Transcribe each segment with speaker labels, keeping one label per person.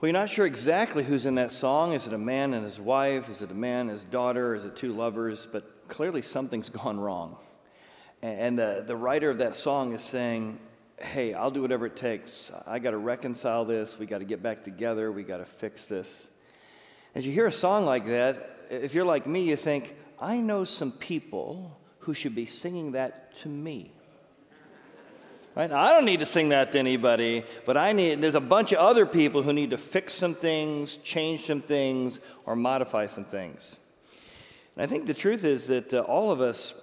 Speaker 1: Well, you're not sure exactly who's in that song. Is it a man and his wife? Is it a man and his daughter? Is it two lovers? But clearly something's gone wrong. And the, the writer of that song is saying, Hey, I'll do whatever it takes. I got to reconcile this. We got to get back together. We got to fix this. As you hear a song like that, if you're like me, you think, I know some people who should be singing that to me. Right? I don't need to sing that to anybody, but I need there's a bunch of other people who need to fix some things, change some things, or modify some things. And I think the truth is that uh, all of us,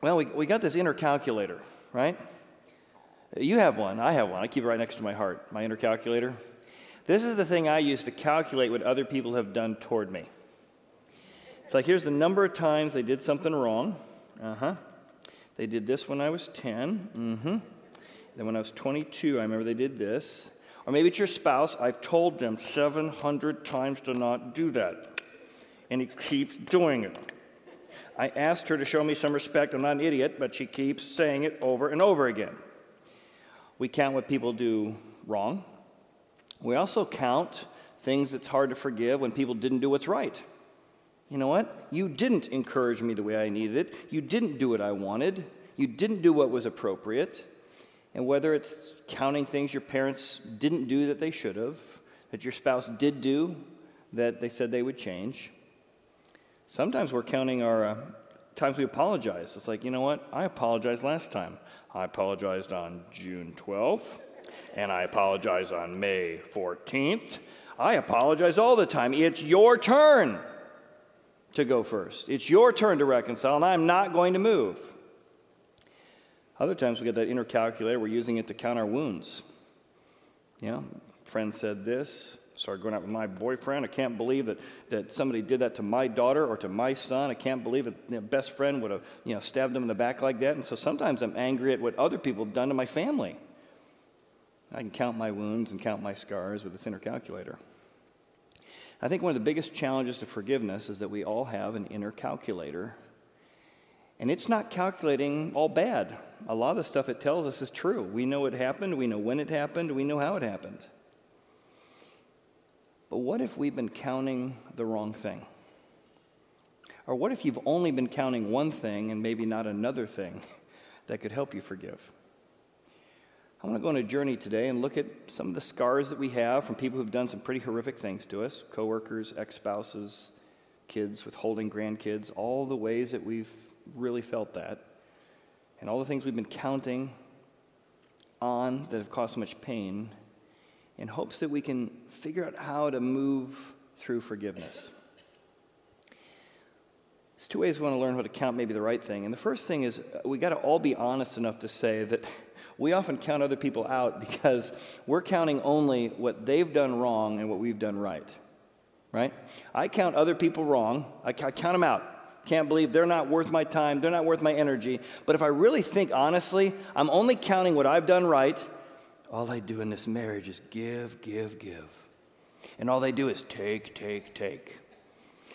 Speaker 1: well, we, we got this inner calculator, right? You have one, I have one. I keep it right next to my heart, my inner calculator. This is the thing I use to calculate what other people have done toward me. It's like here's the number of times they did something wrong. Uh huh. They did this when I was 10. Mm-hmm. Then when I was 22, I remember they did this. Or maybe it's your spouse. I've told them 700 times to not do that. And he keeps doing it. I asked her to show me some respect. I'm not an idiot, but she keeps saying it over and over again. We count what people do wrong. We also count things that's hard to forgive when people didn't do what's right. You know what? You didn't encourage me the way I needed it. You didn't do what I wanted. You didn't do what was appropriate. And whether it's counting things your parents didn't do that they should have, that your spouse did do that they said they would change. Sometimes we're counting our uh, times we apologize. It's like, you know what? I apologized last time. I apologized on June 12th, and I apologize on May 14th. I apologize all the time. It's your turn to go first. It's your turn to reconcile, and I'm not going to move. Other times we get that inner calculator, we're using it to count our wounds. You know, friend said this, started going out with my boyfriend. I can't believe that, that somebody did that to my daughter or to my son. I can't believe that you know, best friend would have you know, stabbed him in the back like that. And so sometimes I'm angry at what other people have done to my family. I can count my wounds and count my scars with this inner calculator. I think one of the biggest challenges to forgiveness is that we all have an inner calculator. And it's not calculating all bad. A lot of the stuff it tells us is true. We know it happened, we know when it happened, we know how it happened. But what if we've been counting the wrong thing? Or what if you've only been counting one thing and maybe not another thing that could help you forgive? I want to go on a journey today and look at some of the scars that we have from people who've done some pretty horrific things to us coworkers, ex spouses, kids withholding grandkids, all the ways that we've really felt that, and all the things we've been counting on that have caused so much pain, in hopes that we can figure out how to move through forgiveness. There's two ways we want to learn how to count maybe the right thing. And the first thing is uh, we got to all be honest enough to say that we often count other people out because we're counting only what they've done wrong and what we've done right. Right? I count other people wrong, I, count them out. Can't believe they're not worth my time, they're not worth my energy. But if I really think honestly, I'm only counting what I've done right. All I do in this marriage is give, give, give. And all they do is take, take, take.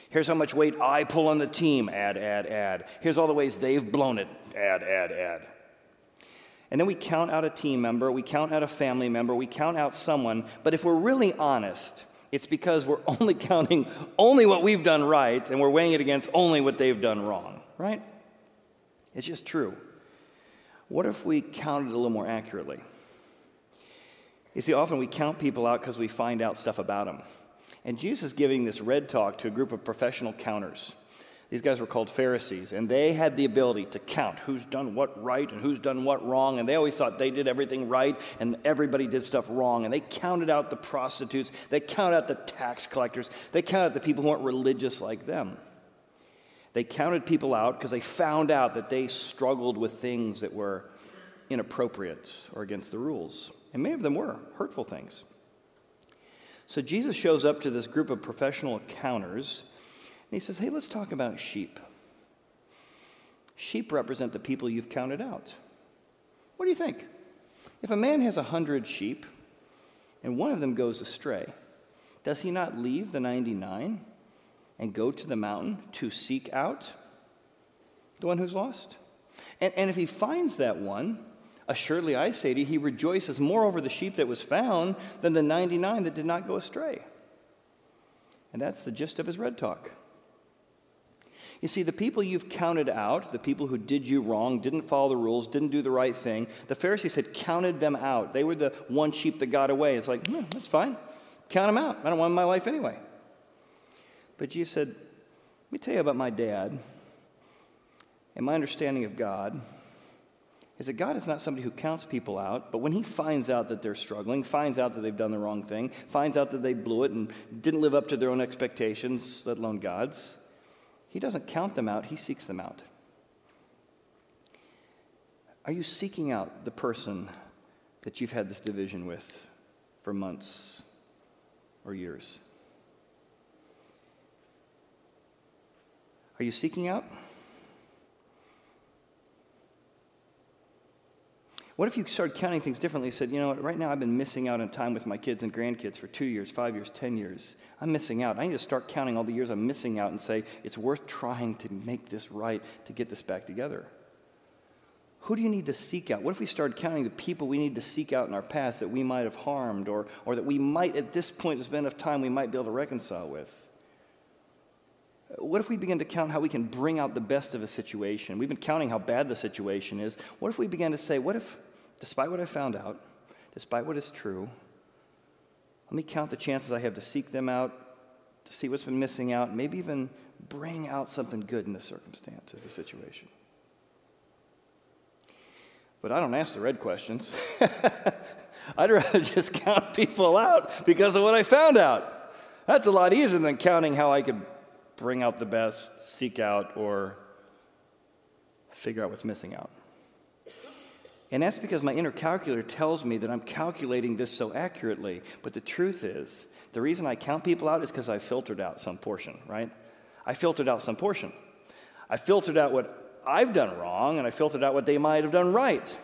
Speaker 1: Here's how much weight I pull on the team. Add, add, add. Here's all the ways they've blown it. Add, add, add. And then we count out a team member, we count out a family member, we count out someone. But if we're really honest, it's because we're only counting only what we've done right and we're weighing it against only what they've done wrong, right? It's just true. What if we counted a little more accurately? You see, often we count people out because we find out stuff about them. And Jesus is giving this red talk to a group of professional counters. These guys were called Pharisees, and they had the ability to count who's done what right and who's done what wrong, and they always thought they did everything right and everybody did stuff wrong. And they counted out the prostitutes, they counted out the tax collectors, they counted out the people who weren't religious like them. They counted people out because they found out that they struggled with things that were inappropriate or against the rules. And many of them were hurtful things. So Jesus shows up to this group of professional counters he says, Hey, let's talk about sheep. Sheep represent the people you've counted out. What do you think? If a man has a hundred sheep and one of them goes astray, does he not leave the 99 and go to the mountain to seek out the one who's lost? And, and if he finds that one, Assuredly, I say to you, he rejoices more over the sheep that was found than the 99 that did not go astray. And that's the gist of his red talk. You see, the people you've counted out, the people who did you wrong, didn't follow the rules, didn't do the right thing, the Pharisees had counted them out. They were the one sheep that got away. It's like, hmm, that's fine. Count them out. I don't want my life anyway. But Jesus said, Let me tell you about my dad and my understanding of God is that God is not somebody who counts people out, but when he finds out that they're struggling, finds out that they've done the wrong thing, finds out that they blew it and didn't live up to their own expectations, let alone God's, he doesn't count them out, he seeks them out. Are you seeking out the person that you've had this division with for months or years? Are you seeking out? What if you started counting things differently? Said, you know, right now I've been missing out on time with my kids and grandkids for two years, five years, ten years. I'm missing out. I need to start counting all the years I'm missing out and say, it's worth trying to make this right, to get this back together. Who do you need to seek out? What if we started counting the people we need to seek out in our past that we might have harmed or, or that we might, at this point, there's been enough time we might be able to reconcile with? What if we begin to count how we can bring out the best of a situation? We've been counting how bad the situation is. What if we begin to say, what if despite what I found out, despite what is true, let me count the chances I have to seek them out, to see what's been missing out, maybe even bring out something good in the circumstance of the situation. But I don't ask the red questions. I'd rather just count people out because of what I found out. That's a lot easier than counting how I could bring out the best, seek out, or figure out what's missing out. And that's because my inner calculator tells me that I'm calculating this so accurately. But the truth is, the reason I count people out is because I filtered out some portion, right? I filtered out some portion. I filtered out what I've done wrong, and I filtered out what they might have done right.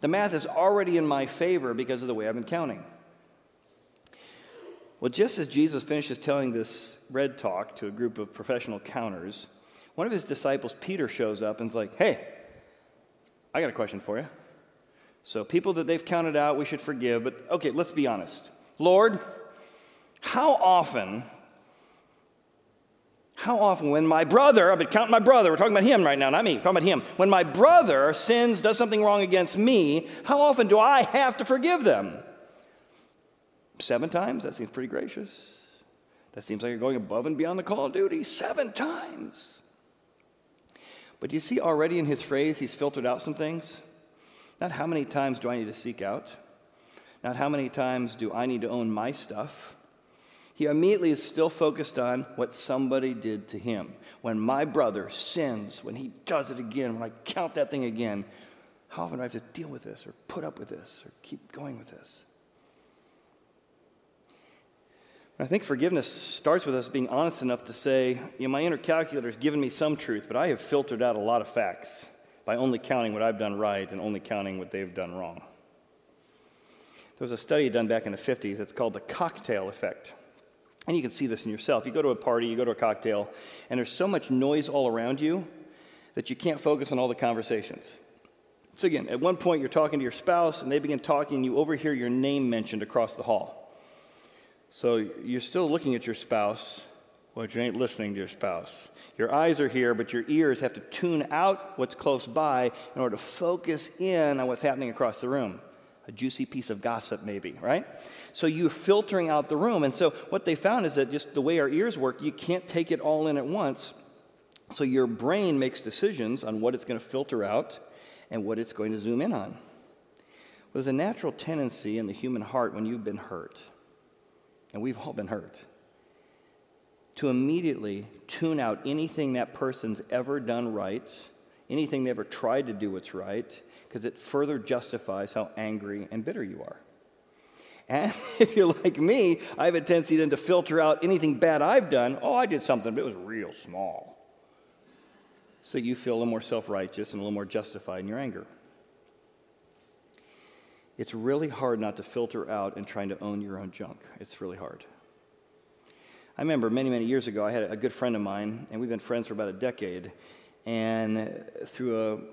Speaker 1: The math is already in my favor because of the way I've been counting. Well, just as Jesus finishes telling this red talk to a group of professional counters, one of his disciples, Peter, shows up and is like, Hey, I got a question for you. So, people that they've counted out, we should forgive. But okay, let's be honest. Lord, how often, how often when my brother, I've been counting my brother, we're talking about him right now, not me, talking about him. When my brother sins, does something wrong against me, how often do I have to forgive them? Seven times? That seems pretty gracious. That seems like you're going above and beyond the call of duty. Seven times. But do you see already in his phrase, he's filtered out some things? Not how many times do I need to seek out, not how many times do I need to own my stuff. He immediately is still focused on what somebody did to him. When my brother sins, when he does it again, when I count that thing again, how often do I have to deal with this or put up with this or keep going with this? I think forgiveness starts with us being honest enough to say, you know, my inner calculator has given me some truth, but I have filtered out a lot of facts by only counting what I've done right and only counting what they've done wrong. There was a study done back in the 50s. It's called the cocktail effect. And you can see this in yourself. You go to a party, you go to a cocktail, and there's so much noise all around you that you can't focus on all the conversations. So, again, at one point you're talking to your spouse, and they begin talking, and you overhear your name mentioned across the hall. So, you're still looking at your spouse, but you ain't listening to your spouse. Your eyes are here, but your ears have to tune out what's close by in order to focus in on what's happening across the room. A juicy piece of gossip, maybe, right? So you're filtering out the room. And so what they found is that just the way our ears work, you can't take it all in at once. So your brain makes decisions on what it's going to filter out and what it's going to zoom in on. Well, there's a natural tendency in the human heart when you've been hurt, and we've all been hurt to immediately tune out anything that person's ever done right, anything they ever tried to do what's right, because it further justifies how angry and bitter you are. And if you're like me, I have a tendency then to filter out anything bad I've done. Oh, I did something, but it was real small. So you feel a little more self righteous and a little more justified in your anger. It's really hard not to filter out and trying to own your own junk. It's really hard. I remember many, many years ago, I had a good friend of mine, and we've been friends for about a decade. And through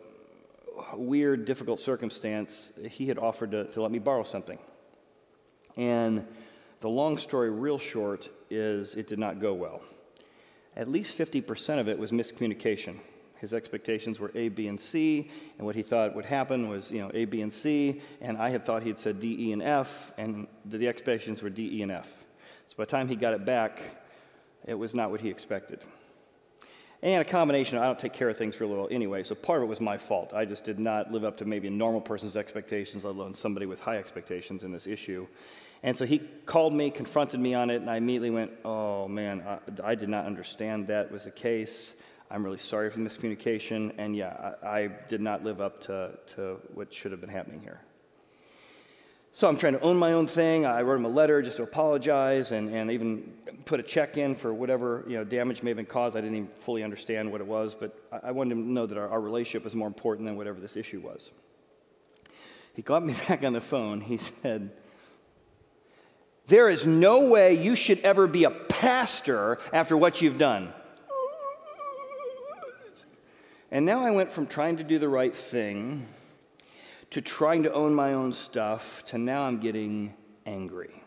Speaker 1: a weird, difficult circumstance, he had offered to, to let me borrow something. And the long story, real short, is it did not go well. At least 50% of it was miscommunication. His expectations were A, B, and C, and what he thought would happen was, you know, A, B, and C, and I had thought he had said D, E, and F, and the, the expectations were D, E, and F. So by the time he got it back, it was not what he expected. And a combination, I don't take care of things real well anyway, so part of it was my fault. I just did not live up to maybe a normal person's expectations, let alone somebody with high expectations in this issue. And so he called me, confronted me on it, and I immediately went, Oh man, I, I did not understand that was the case. I'm really sorry for the miscommunication. And yeah, I, I did not live up to, to what should have been happening here. So I'm trying to own my own thing. I wrote him a letter just to apologize and, and even put a check in for whatever you know, damage may have been caused. I didn't even fully understand what it was, but I, I wanted him to know that our, our relationship was more important than whatever this issue was. He got me back on the phone. He said, There is no way you should ever be a pastor after what you've done. And now I went from trying to do the right thing to trying to own my own stuff to now I'm getting angry.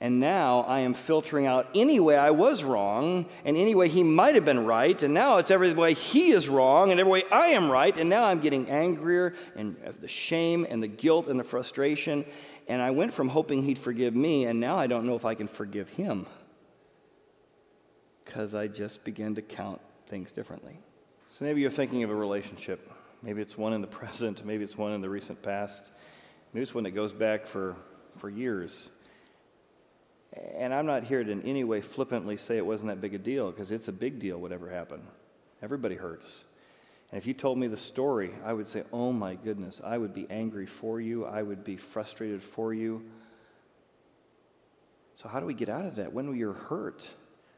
Speaker 1: And now I am filtering out any way I was wrong and any way he might have been right. And now it's every way he is wrong and every way I am right. And now I'm getting angrier and the shame and the guilt and the frustration. And I went from hoping he'd forgive me, and now I don't know if I can forgive him because I just began to count things differently. So maybe you're thinking of a relationship Maybe it's one in the present, maybe it's one in the recent past, maybe it's one that goes back for, for years. And I'm not here to in any way flippantly say it wasn't that big a deal, because it's a big deal, whatever happened. Everybody hurts. And if you told me the story, I would say, oh my goodness, I would be angry for you, I would be frustrated for you. So, how do we get out of that? When we are hurt,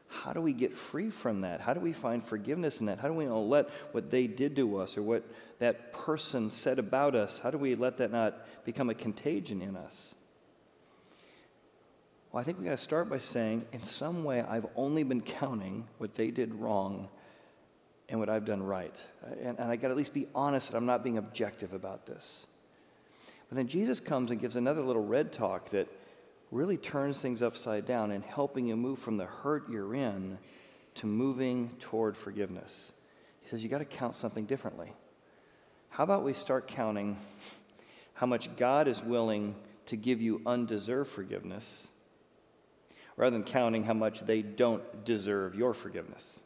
Speaker 1: how do we get free from that? How do we find forgiveness in that? How do we not let what they did to us or what that person said about us, how do we let that not become a contagion in us? Well, I think we got to start by saying, in some way, I've only been counting what they did wrong and what I've done right. And, and I got to at least be honest that I'm not being objective about this. But then Jesus comes and gives another little red talk that really turns things upside down and helping you move from the hurt you're in to moving toward forgiveness. He says, you got to count something differently. How about we start counting how much God is willing to give you undeserved forgiveness rather than counting how much they don't deserve your forgiveness?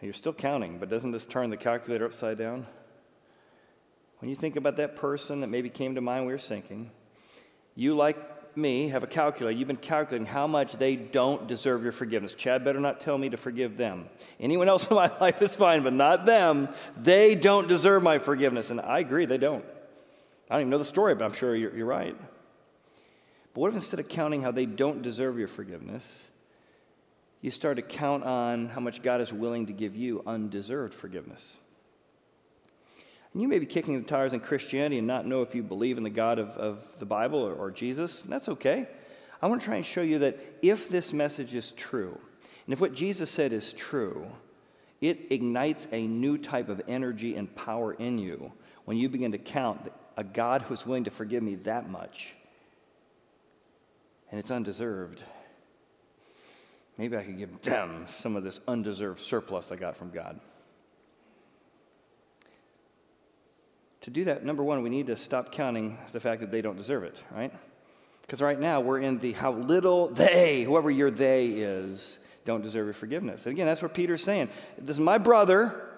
Speaker 1: Now, you're still counting, but doesn't this turn the calculator upside down? When you think about that person that maybe came to mind we were sinking, you, like me, have a calculator. You've been calculating how much they don't deserve your forgiveness. Chad better not tell me to forgive them. Anyone else in my life is fine, but not them. They don't deserve my forgiveness. And I agree, they don't. I don't even know the story, but I'm sure you're, you're right. But what if instead of counting how they don't deserve your forgiveness, you start to count on how much God is willing to give you undeserved forgiveness? And you may be kicking the tires in Christianity and not know if you believe in the God of, of the Bible or, or Jesus. that's okay. I want to try and show you that if this message is true, and if what Jesus said is true, it ignites a new type of energy and power in you when you begin to count a God who's willing to forgive me that much. And it's undeserved. Maybe I could give them some of this undeserved surplus I got from God. To do that, number one, we need to stop counting the fact that they don't deserve it, right? Because right now we're in the how little they, whoever your they is, don't deserve your forgiveness. And again, that's what Peter's saying. This is my brother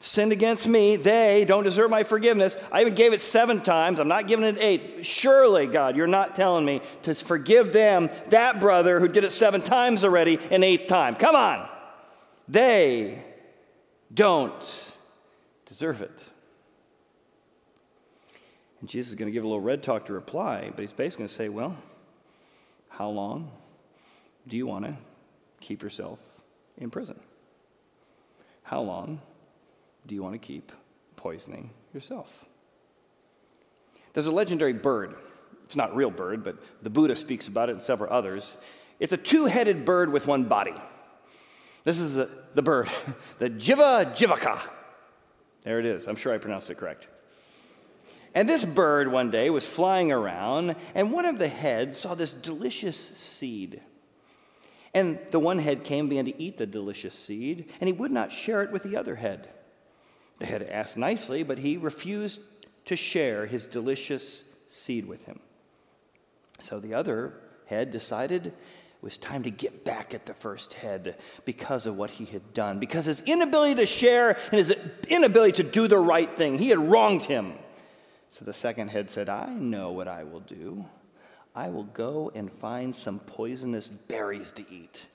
Speaker 1: sinned against me. They don't deserve my forgiveness. I even gave it seven times. I'm not giving it eight. Surely, God, you're not telling me to forgive them, that brother who did it seven times already, an eighth time. Come on. They don't deserve it. And Jesus is going to give a little red talk to reply, but he's basically going to say, Well, how long do you want to keep yourself in prison? How long do you want to keep poisoning yourself? There's a legendary bird. It's not real bird, but the Buddha speaks about it and several others. It's a two headed bird with one body. This is the, the bird, the Jiva Jivaka. There it is. I'm sure I pronounced it correct. And this bird one day was flying around, and one of the heads saw this delicious seed. And the one head came and began to eat the delicious seed, and he would not share it with the other head. The head asked nicely, but he refused to share his delicious seed with him. So the other head decided it was time to get back at the first head because of what he had done, because his inability to share and his inability to do the right thing. He had wronged him. So the second head said, I know what I will do. I will go and find some poisonous berries to eat.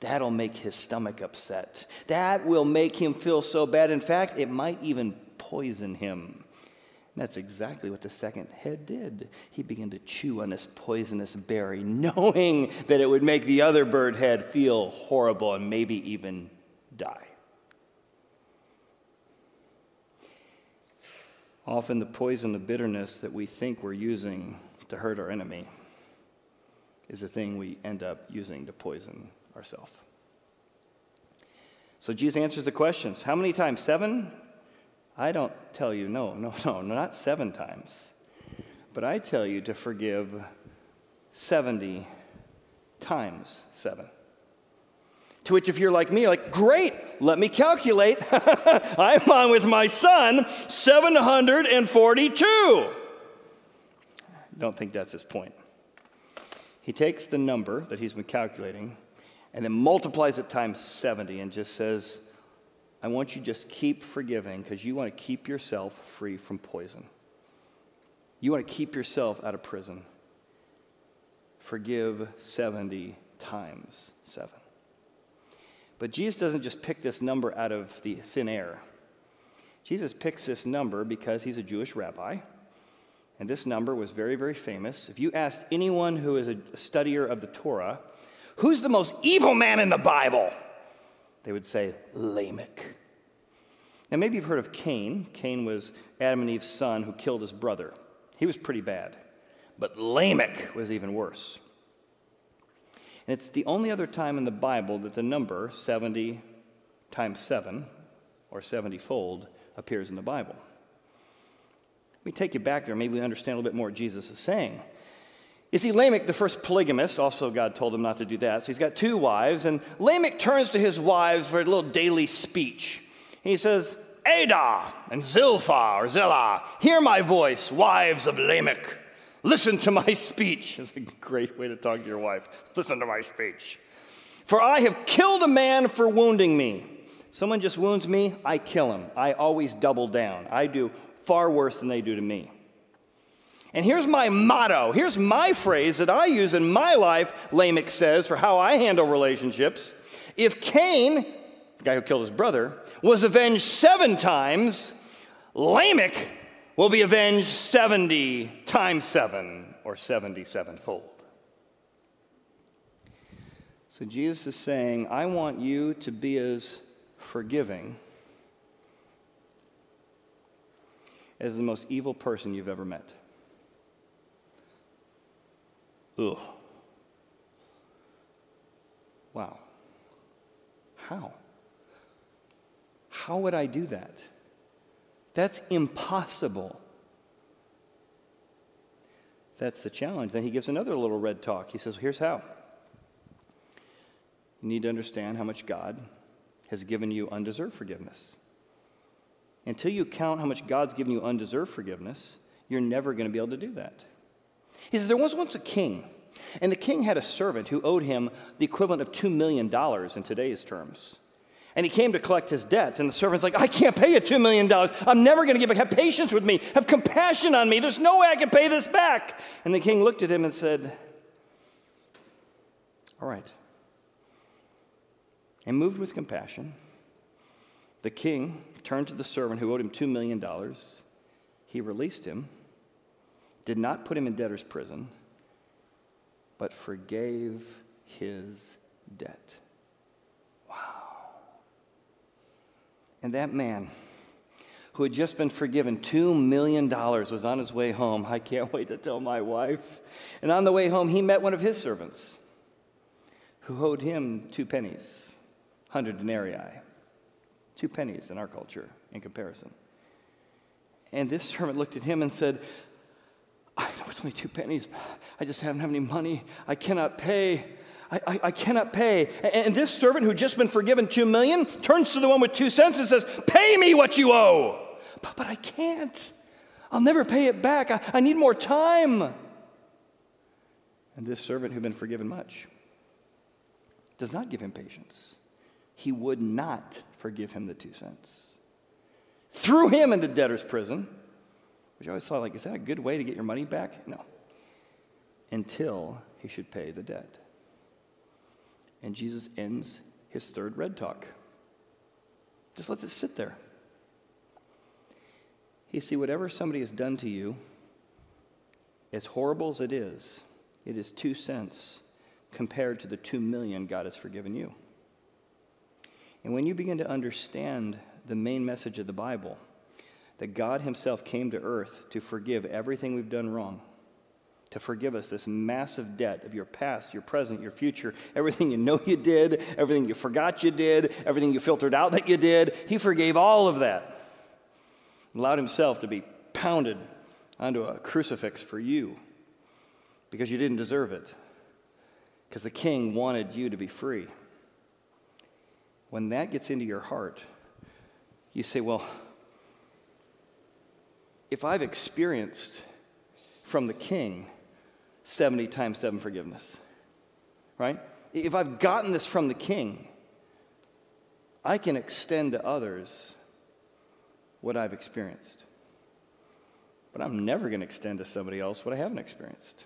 Speaker 1: That'll make his stomach upset. That will make him feel so bad. In fact, it might even poison him. And that's exactly what the second head did. He began to chew on this poisonous berry, knowing that it would make the other bird head feel horrible and maybe even die. Often, the poison of bitterness that we think we're using to hurt our enemy is the thing we end up using to poison ourselves. So, Jesus answers the questions How many times? Seven? I don't tell you, no, no, no, not seven times. But I tell you to forgive 70 times seven. To which, if you're like me, like, great, let me calculate. I'm on with my son, 742. Don't think that's his point. He takes the number that he's been calculating and then multiplies it times 70 and just says, I want you to just keep forgiving because you want to keep yourself free from poison. You want to keep yourself out of prison. Forgive 70 times 7. But Jesus doesn't just pick this number out of the thin air. Jesus picks this number because he's a Jewish rabbi, and this number was very, very famous. If you asked anyone who is a studier of the Torah, who's the most evil man in the Bible? They would say, Lamech. Now, maybe you've heard of Cain. Cain was Adam and Eve's son who killed his brother. He was pretty bad. But Lamech was even worse. And it's the only other time in the Bible that the number 70 times 7, or 70 fold, appears in the Bible. Let me take you back there. Maybe we understand a little bit more what Jesus is saying. You see, Lamech, the first polygamist, also God told him not to do that. So he's got two wives, and Lamech turns to his wives for a little daily speech. He says, Adah and Zilpha or Zillah, hear my voice, wives of Lamech. Listen to my speech. It's a great way to talk to your wife. Listen to my speech. For I have killed a man for wounding me. Someone just wounds me, I kill him. I always double down. I do far worse than they do to me. And here's my motto. Here's my phrase that I use in my life, Lamech says, for how I handle relationships. If Cain, the guy who killed his brother, was avenged seven times, Lamech will be avenged 70 times 7 or 77 fold. So Jesus is saying, I want you to be as forgiving as the most evil person you've ever met. Ugh. Wow. How? How would I do that? That's impossible. That's the challenge. Then he gives another little red talk. He says, Here's how. You need to understand how much God has given you undeserved forgiveness. Until you count how much God's given you undeserved forgiveness, you're never going to be able to do that. He says, There was once a king, and the king had a servant who owed him the equivalent of $2 million in today's terms. And he came to collect his debt. And the servant's like, I can't pay you $2 million. I'm never going to give it. Have patience with me. Have compassion on me. There's no way I can pay this back. And the king looked at him and said, All right. And moved with compassion, the king turned to the servant who owed him $2 million. He released him, did not put him in debtor's prison, but forgave his debt. And that man who had just been forgiven $2 million was on his way home. I can't wait to tell my wife. And on the way home, he met one of his servants who owed him two pennies, 100 denarii. Two pennies in our culture in comparison. And this servant looked at him and said, I know it's only two pennies. I just haven't have any money. I cannot pay. I, I, cannot pay. And this servant who just been forgiven two million turns to the one with two cents and says, Pay me what you owe. But, but I can't. I'll never pay it back. I, I need more time. And this servant who'd been forgiven much does not give him patience. He would not forgive him the two cents. Threw him into debtor's prison, which I always thought, like, is that a good way to get your money back? No. Until he should pay the debt. And Jesus ends his third red talk. Just lets it sit there. You see, whatever somebody has done to you, as horrible as it is, it is two cents compared to the two million God has forgiven you. And when you begin to understand the main message of the Bible, that God Himself came to earth to forgive everything we've done wrong, to forgive us this massive debt of your past, your present, your future, everything you know you did, everything you forgot you did, everything you filtered out that you did. He forgave all of that, allowed Himself to be pounded onto a crucifix for you because you didn't deserve it, because the king wanted you to be free. When that gets into your heart, you say, Well, if I've experienced from the king 70 times 7 forgiveness, right? If I've gotten this from the king, I can extend to others what I've experienced. But I'm never going to extend to somebody else what I haven't experienced.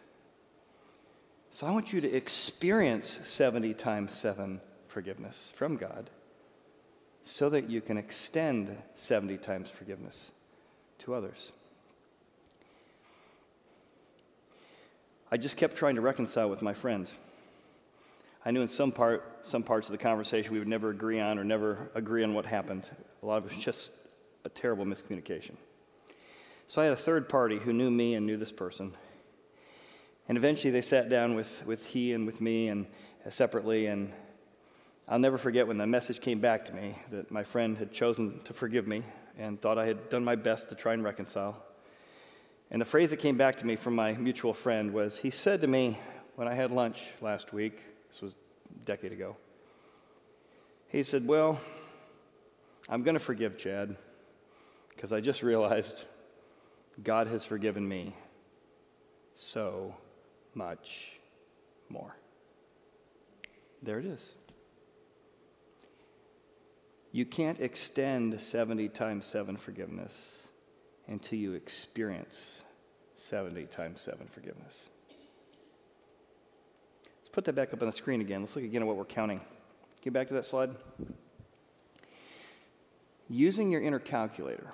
Speaker 1: So I want you to experience 70 times 7 forgiveness from God so that you can extend 70 times forgiveness to others. I just kept trying to reconcile with my friend. I knew in some part, some parts of the conversation we would never agree on or never agree on what happened. A lot of it was just a terrible miscommunication. So I had a third party who knew me and knew this person, and eventually they sat down with, with he and with me and uh, separately. And I'll never forget when the message came back to me that my friend had chosen to forgive me and thought I had done my best to try and reconcile. And the phrase that came back to me from my mutual friend was he said to me when I had lunch last week, this was a decade ago, he said, Well, I'm going to forgive Chad because I just realized God has forgiven me so much more. There it is. You can't extend 70 times 7 forgiveness until you experience 70 times 7 forgiveness. Let's put that back up on the screen again. Let's look again at what we're counting. Get back to that slide. Using your inner calculator,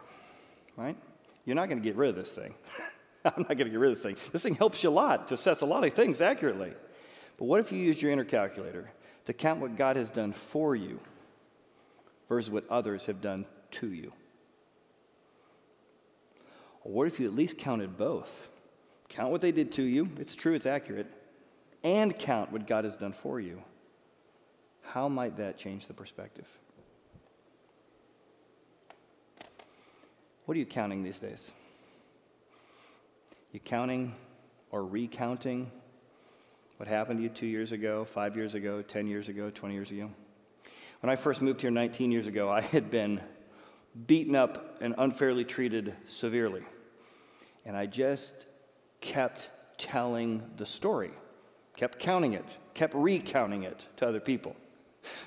Speaker 1: right? You're not going to get rid of this thing. I'm not going to get rid of this thing. This thing helps you a lot to assess a lot of things accurately. But what if you use your inner calculator to count what God has done for you versus what others have done to you? What if you at least counted both? Count what they did to you, it's true, it's accurate, and count what God has done for you. How might that change the perspective? What are you counting these days? You counting or recounting what happened to you two years ago, five years ago, 10 years ago, 20 years ago? When I first moved here 19 years ago, I had been beaten up and unfairly treated severely. And I just kept telling the story, kept counting it, kept recounting it to other people.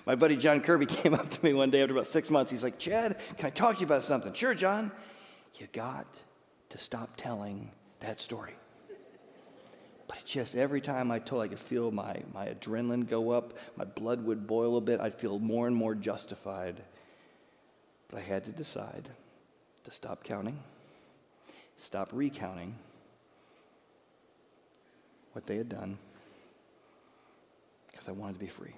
Speaker 1: My buddy John Kirby came up to me one day after about six months. He's like, Chad, can I talk to you about something? Sure, John. You got to stop telling that story. But just every time I told, I could feel my, my adrenaline go up, my blood would boil a bit, I'd feel more and more justified. But I had to decide to stop counting, stop recounting what they had done, because I wanted to be free.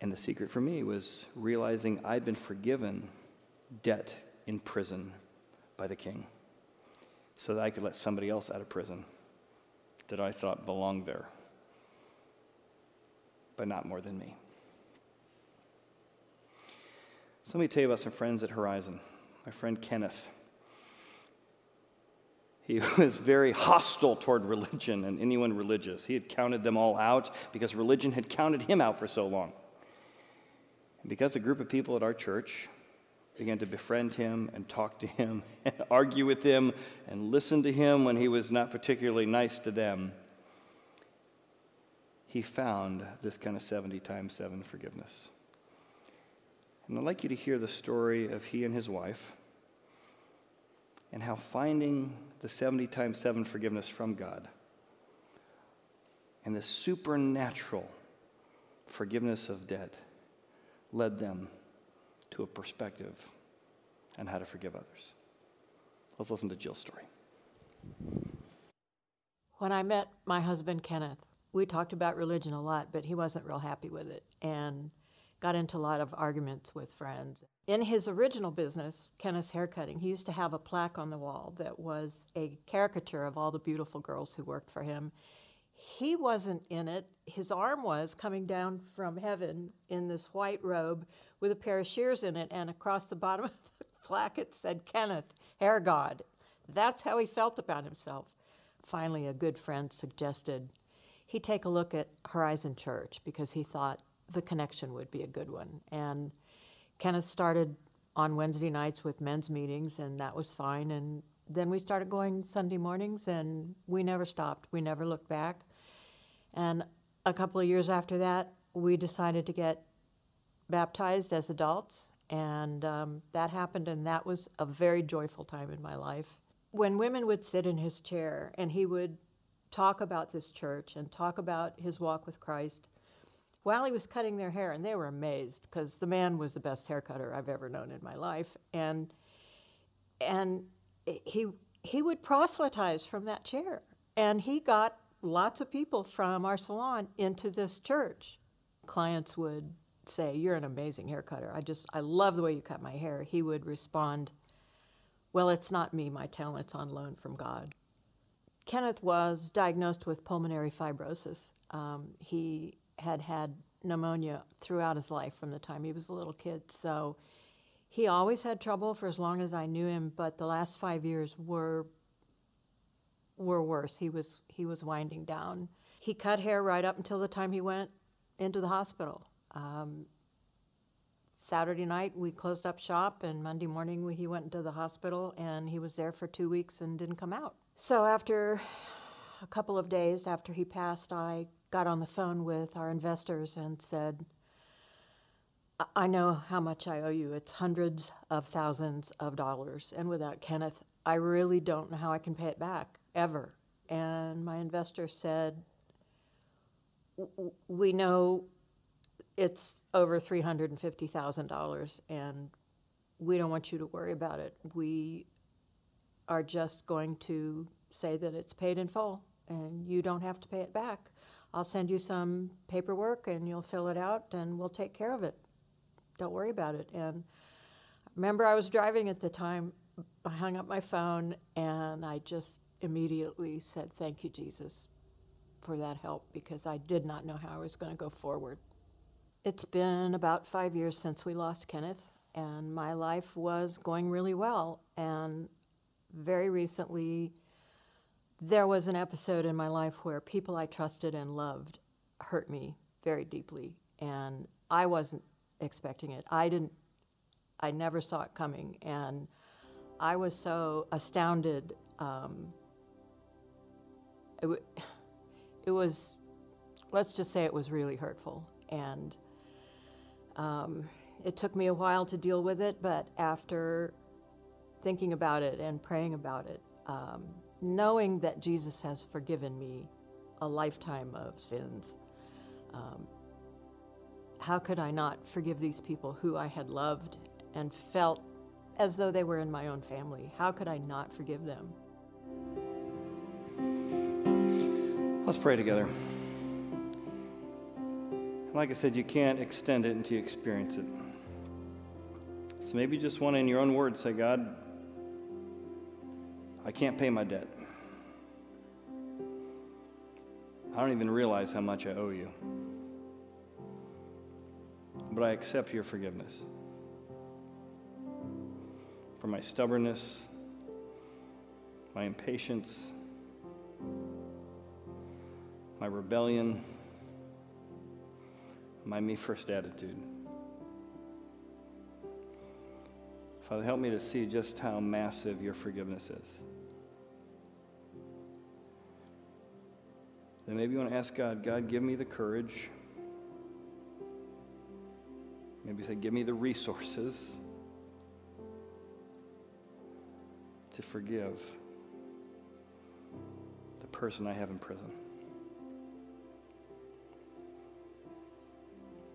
Speaker 1: And the secret for me was realizing I'd been forgiven debt in prison by the king so that I could let somebody else out of prison that I thought belonged there, but not more than me. So let me tell you about some friends at Horizon. My friend Kenneth. He was very hostile toward religion and anyone religious. He had counted them all out because religion had counted him out for so long. And because a group of people at our church began to befriend him and talk to him and argue with him and listen to him when he was not particularly nice to them, he found this kind of 70 times 7 forgiveness. And I'd like you to hear the story of he and his wife and how finding the 70 times 7 forgiveness from God and the supernatural forgiveness of debt led them to a perspective on how to forgive others. Let's listen to Jill's story.
Speaker 2: When I met my husband, Kenneth, we talked about religion a lot, but he wasn't real happy with it and got into a lot of arguments with friends. In his original business, Kenneth's Haircutting, he used to have a plaque on the wall that was a caricature of all the beautiful girls who worked for him. He wasn't in it. His arm was coming down from heaven in this white robe with a pair of shears in it, and across the bottom of the plaque it said, Kenneth, hair god. That's how he felt about himself. Finally, a good friend suggested he take a look at Horizon Church because he thought the connection would be a good one. And Kenneth started on Wednesday nights with men's meetings, and that was fine. And then we started going Sunday mornings, and we never stopped. We never looked back. And a couple of years after that, we decided to get baptized as adults, and um, that happened, and that was a very joyful time in my life. When women would sit in his chair and he would talk about this church and talk about his walk with Christ, while he was cutting their hair, and they were amazed because the man was the best hair cutter I've ever known in my life, and and he he would proselytize from that chair, and he got lots of people from our salon into this church. Clients would say, You're an amazing hair cutter. I just, I love the way you cut my hair. He would respond, Well, it's not me. My talent's on loan from God. Kenneth was diagnosed with pulmonary fibrosis. Um, he had had pneumonia throughout his life from the time he was a little kid. So he always had trouble for as long as I knew him, but the last five years were were worse. He was he was winding down. He cut hair right up until the time he went into the hospital. Um, Saturday night we closed up shop, and Monday morning we, he went into the hospital, and he was there for two weeks and didn't come out. So after a couple of days after he passed, I got on the phone with our investors and said, I know how much I owe you. It's hundreds of thousands of dollars. And without Kenneth, I really don't know how I can pay it back, ever. And my investor said, We know it's over $350,000 and we don't want you to worry about it. We are just going to say that it's paid in full and you don't have to pay it back. I'll send you some paperwork and you'll fill it out and we'll take care of it. Don't worry about it. And remember, I was driving at the time. I hung up my phone and I just immediately said, Thank you, Jesus, for that help because I did not know how I was going to go forward. It's been about five years since we lost Kenneth, and my life was going really well. And very recently, there was an episode in my life where people I trusted and loved hurt me very deeply, and I wasn't expecting it. I didn't, I never saw it coming, and I was so astounded. Um, it, it was, let's just say it was really hurtful. And um, it took me a while to deal with it, but after thinking about it and praying about it, um, knowing that Jesus has forgiven me a lifetime of sins, um, how could I not forgive these people who I had loved and felt as though they were in my own family? How could I not forgive them?
Speaker 1: Let's pray together. Like I said, you can't extend it until you experience it. So maybe you just want to, in your own words, say, God, I can't pay my debt. I don't even realize how much I owe you. But I accept your forgiveness. for my stubbornness, my impatience, my rebellion, my me first attitude. Father, help me to see just how massive your forgiveness is. Then maybe you want to ask God, God, give me the courage. Maybe say, give me the resources to forgive the person I have in prison.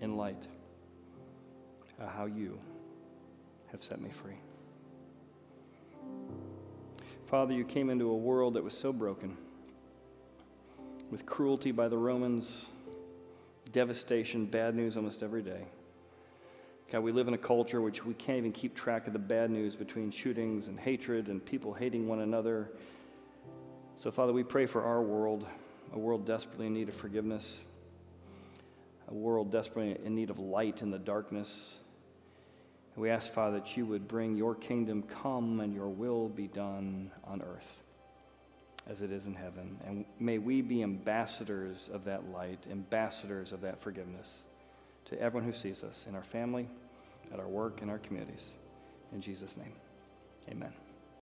Speaker 1: In light of how you have set me free. Father, you came into a world that was so broken with cruelty by the Romans, devastation, bad news almost every day. God, we live in a culture which we can't even keep track of the bad news between shootings and hatred and people hating one another. So, Father, we pray for our world, a world desperately in need of forgiveness, a world desperately in need of light in the darkness. And we ask, Father, that you would bring your kingdom come and your will be done on earth as it is in heaven. And may we be ambassadors of that light, ambassadors of that forgiveness to everyone who sees us in our family, at our work, in our communities. In Jesus' name, amen.